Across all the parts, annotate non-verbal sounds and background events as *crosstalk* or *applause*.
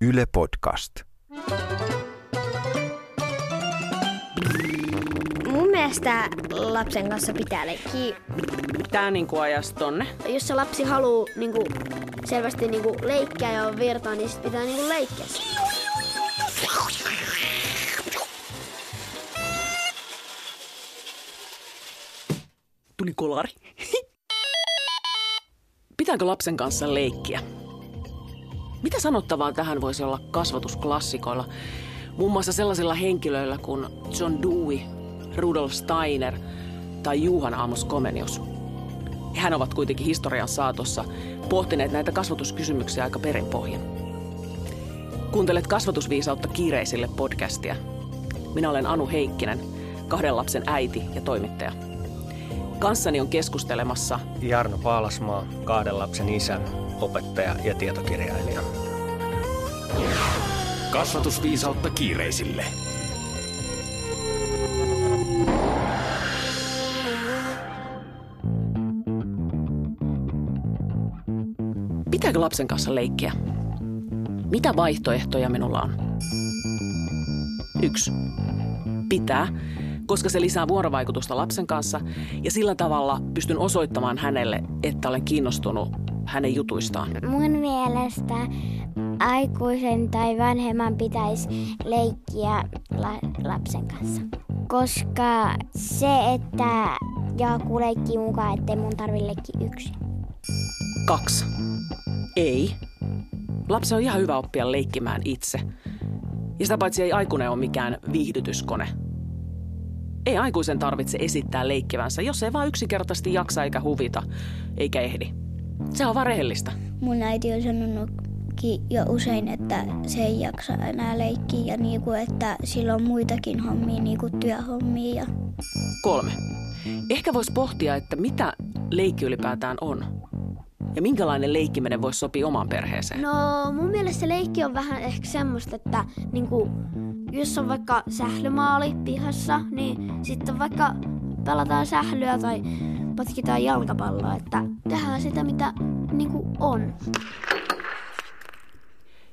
Yle Podcast. Mun mielestä lapsen kanssa pitää leikkiä. Tää niinku ajas tonne. Jos se lapsi haluaa niinku, selvästi niinku, leikkiä ja on virtaa, niin sit pitää niinku, leikkiä. Tuli kolari. *laughs* Pitääkö lapsen kanssa leikkiä? Mitä sanottavaa tähän voisi olla kasvatusklassikoilla? Muun muassa sellaisilla henkilöillä kuin John Dewey, Rudolf Steiner tai Juhan Amos Komenius. Hän ovat kuitenkin historian saatossa pohtineet näitä kasvatuskysymyksiä aika perinpohjin. Kuuntelet kasvatusviisautta kiireisille podcastia. Minä olen Anu Heikkinen, kahden lapsen äiti ja toimittaja. Kanssani on keskustelemassa Jarno Paalasmaa, kahden lapsen isä, opettaja ja tietokirjailija. Kasvatusviisautta kiireisille. Pitääkö lapsen kanssa leikkiä? Mitä vaihtoehtoja minulla on? Yksi. Pitää, koska se lisää vuorovaikutusta lapsen kanssa ja sillä tavalla pystyn osoittamaan hänelle, että olen kiinnostunut hänen jutuistaan. Mun mielestä aikuisen tai vanhemman pitäisi leikkiä la- lapsen kanssa. Koska se, että joku leikkii mukaan, ettei mun tarvi leikkiä yksin. Kaksi. Ei. Lapsi on ihan hyvä oppia leikkimään itse. Ja sitä paitsi ei aikuinen ole mikään viihdytyskone. Ei aikuisen tarvitse esittää leikkivänsä, jos ei vaan yksinkertaisesti jaksa eikä huvita, eikä ehdi. Se on vaan rehellistä. Mun äiti on sanonutkin jo usein, että se ei jaksa enää leikkiä ja niinku, että sillä on muitakin hommia, niinku työhommia. Ja... Kolme. Ehkä voisi pohtia, että mitä leikki ylipäätään on. Ja minkälainen leikkiminen voisi sopia omaan perheeseen. No mun mielestä se leikki on vähän ehkä semmoista, että niinku, jos on vaikka sählymaali pihassa, niin sitten vaikka pelataan sählyä tai potkitaan jalkapalloa, että tehdään sitä mitä niinku on.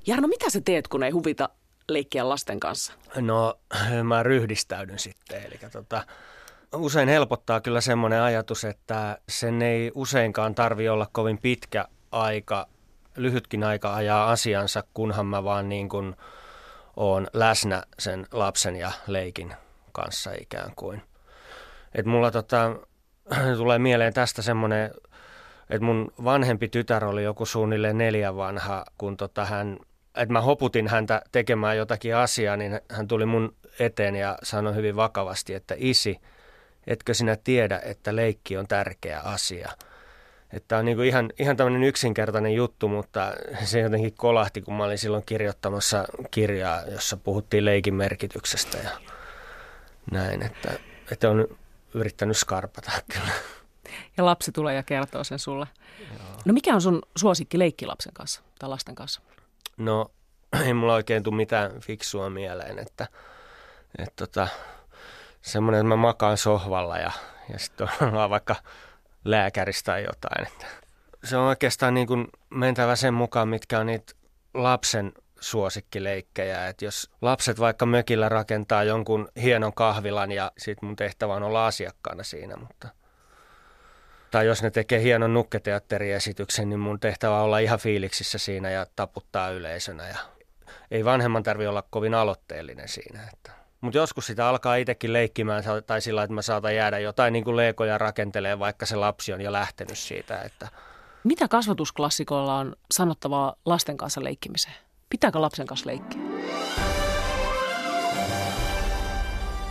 Jarno, mitä sä teet, kun ei huvita leikkiä lasten kanssa? No, *clears throat* mä ryhdistäydyn sitten. Eli tota, usein helpottaa kyllä semmoinen ajatus, että sen ei useinkaan tarvi olla kovin pitkä aika, lyhytkin aika ajaa asiansa, kunhan mä vaan niin kuin oon läsnä sen lapsen ja leikin kanssa ikään kuin. Et mulla tota, *clears throat* tulee mieleen tästä semmoinen, että mun vanhempi tytär oli joku suunnilleen neljä vanha, kun tota hän, että mä hoputin häntä tekemään jotakin asiaa, niin hän tuli mun eteen ja sanoi hyvin vakavasti, että isi, etkö sinä tiedä, että leikki on tärkeä asia. Että on niin kuin ihan, ihan tämmöinen yksinkertainen juttu, mutta *laughs* se jotenkin kolahti, kun mä olin silloin kirjoittamassa kirjaa, jossa puhuttiin leikin merkityksestä ja näin, että, että on yrittänyt skarpata *laughs* kyllä. Ja lapsi tulee ja kertoo sen sulle. Joo. No mikä on sun suosikki leikki lapsen kanssa tai lasten kanssa? No *clears throat* ei mulla oikein tule mitään fiksua mieleen, että, että tota, semmoinen, että mä makaan sohvalla ja, ja sitten on *laughs* vaikka lääkäristä tai jotain. Että se on oikeastaan niin kuin mentävä sen mukaan, mitkä on niitä lapsen suosikkileikkejä. Että jos lapset vaikka mökillä rakentaa jonkun hienon kahvilan ja sitten mun tehtävä on olla asiakkaana siinä, mutta tai jos ne tekee hienon nukketeatteriesityksen, niin mun tehtävä on olla ihan fiiliksissä siinä ja taputtaa yleisönä. Ja ei vanhemman tarvi olla kovin aloitteellinen siinä. Että. Mutta joskus sitä alkaa itsekin leikkimään tai sillä, että mä saatan jäädä jotain niin kuin leikoja rakentelee, vaikka se lapsi on jo lähtenyt siitä. Että... Mitä kasvatusklassikoilla on sanottavaa lasten kanssa leikkimiseen? Pitääkö lapsen kanssa leikkiä?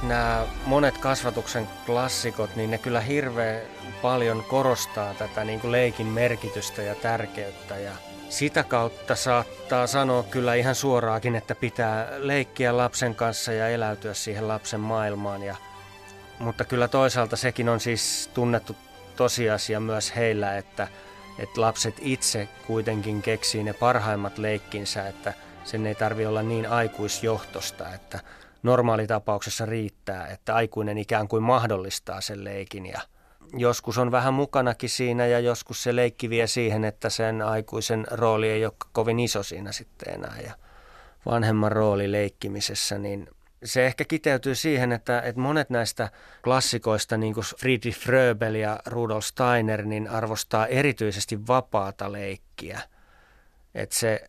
Nämä monet kasvatuksen klassikot, niin ne kyllä hirveän paljon korostaa tätä niin kuin leikin merkitystä ja tärkeyttä. Ja sitä kautta saattaa sanoa kyllä ihan suoraakin, että pitää leikkiä lapsen kanssa ja eläytyä siihen lapsen maailmaan. Ja, mutta kyllä toisaalta sekin on siis tunnettu tosiasia myös heillä, että, että lapset itse kuitenkin keksii ne parhaimmat leikkinsä, että sen ei tarvi olla niin aikuisjohtosta, että normaalitapauksessa riittää, että aikuinen ikään kuin mahdollistaa sen leikin ja joskus on vähän mukanakin siinä ja joskus se leikki vie siihen, että sen aikuisen rooli ei ole kovin iso siinä sitten enää. Ja vanhemman rooli leikkimisessä, niin se ehkä kiteytyy siihen, että, että monet näistä klassikoista, niin kuin Friedrich Fröbel ja Rudolf Steiner, niin arvostaa erityisesti vapaata leikkiä. Että se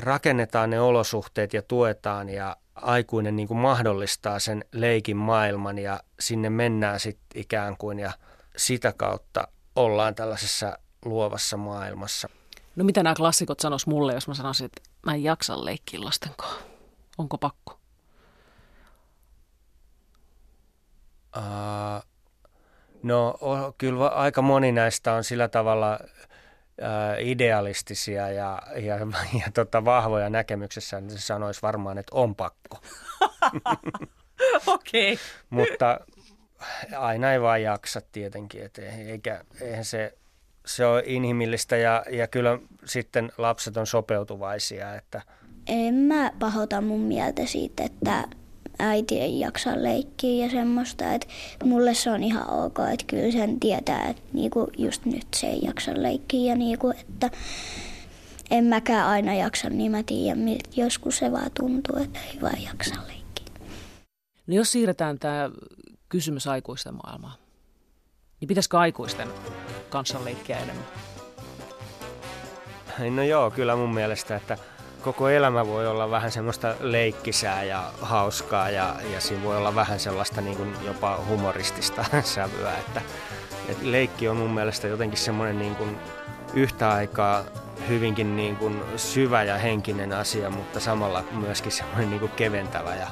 rakennetaan ne olosuhteet ja tuetaan ja aikuinen niin kuin mahdollistaa sen leikin maailman ja sinne mennään sitten ikään kuin ja sitä kautta ollaan tällaisessa luovassa maailmassa. No mitä nämä klassikot sanois mulle, jos mä sanoisin, että mä en jaksa leikkiä lasten kanssa? Onko pakko? Uh, no kyllä aika moni näistä on sillä tavalla uh, idealistisia ja, ja, *laughs* ja tota, vahvoja näkemyksessä, niin se sanoisi varmaan, että on pakko. *laughs* Okei. Okay. Mutta aina ei vaan jaksa tietenkin, et eikä, eihän se, se ole inhimillistä ja, ja kyllä sitten lapset on sopeutuvaisia. Että... En mä pahota mun mieltä siitä, että äiti ei jaksa leikkiä ja semmoista, että mulle se on ihan ok, että kyllä sen tietää, että niinku just nyt se ei jaksa leikkiä ja niinku, että en mäkään aina jaksa, niin mä tiedän, joskus se vaan tuntuu, että ei vaan jaksa leikkiä. No jos siirretään tämä kysymys aikuisten maailmaan, niin pitäisikö aikuisten kanssa leikkiä enemmän? No joo, kyllä mun mielestä, että koko elämä voi olla vähän semmoista leikkisää ja hauskaa ja, ja siinä voi olla vähän sellaista niin kuin jopa humoristista *laughs* sävyä. Että, että leikki on mun mielestä jotenkin semmoinen niin kuin yhtä aikaa hyvinkin niin kuin syvä ja henkinen asia, mutta samalla myöskin semmoinen niin kuin keventävä ja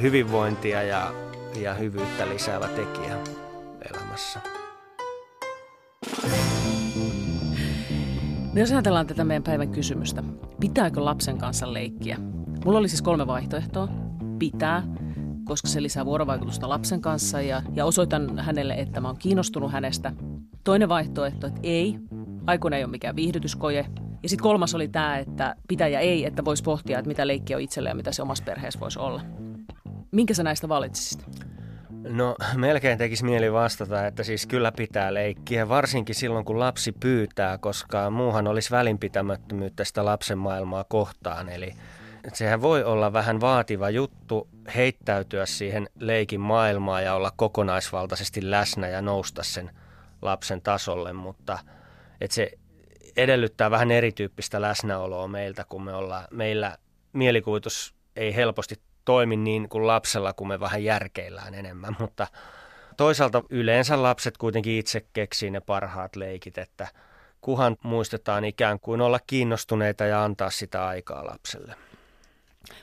hyvinvointia ja, ja hyvyyttä lisäävä tekijä elämässä. No jos ajatellaan tätä meidän päivän kysymystä, pitääkö lapsen kanssa leikkiä? Mulla oli siis kolme vaihtoehtoa. Pitää, koska se lisää vuorovaikutusta lapsen kanssa ja, ja osoitan hänelle, että mä oon kiinnostunut hänestä. Toinen vaihtoehto, että ei, aikuinen ei ole mikään viihdytyskoje. Ja sitten kolmas oli tämä, että pitää ja ei, että voisi pohtia, että mitä leikkiä on itselle ja mitä se omassa perheessä voisi olla. Minkä sä näistä valitsisit? No *laughs* melkein tekisi mieli vastata, että siis kyllä pitää leikkiä, varsinkin silloin kun lapsi pyytää, koska muuhan olisi välinpitämättömyyttä sitä lapsen maailmaa kohtaan. Eli sehän voi olla vähän vaativa juttu heittäytyä siihen leikin maailmaan ja olla kokonaisvaltaisesti läsnä ja nousta sen lapsen tasolle, mutta että se edellyttää vähän erityyppistä läsnäoloa meiltä, kun me ollaan, meillä mielikuvitus ei helposti toimi niin kuin lapsella, kun me vähän järkeillään enemmän, *laughs* mutta toisaalta yleensä lapset kuitenkin itse keksii ne parhaat leikit, että kuhan muistetaan ikään kuin olla kiinnostuneita ja antaa sitä aikaa lapselle.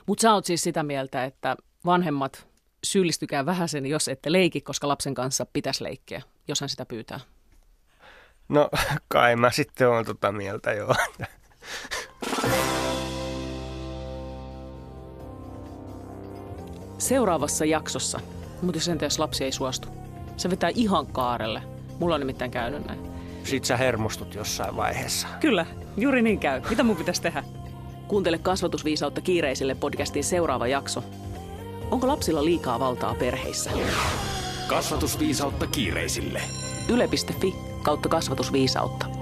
Mutta sä oot siis sitä mieltä, että vanhemmat syyllistykää vähän sen, jos ette leiki, koska lapsen kanssa pitäisi leikkiä, jos hän sitä pyytää. No *laughs* kai mä sitten oon tota mieltä joo. Seuraavassa jaksossa, mutta jos entä jos lapsi ei suostu? Se vetää ihan kaarelle. Mulla on nimittäin käynyt näin. Sitten sä hermostut jossain vaiheessa. Kyllä, juuri niin käy. Mitä mun pitäisi tehdä? Kuuntele kasvatusviisautta kiireisille podcastin seuraava jakso. Onko lapsilla liikaa valtaa perheissä? Kasvatusviisautta kiireisille. Yle.fi kautta kasvatusviisautta.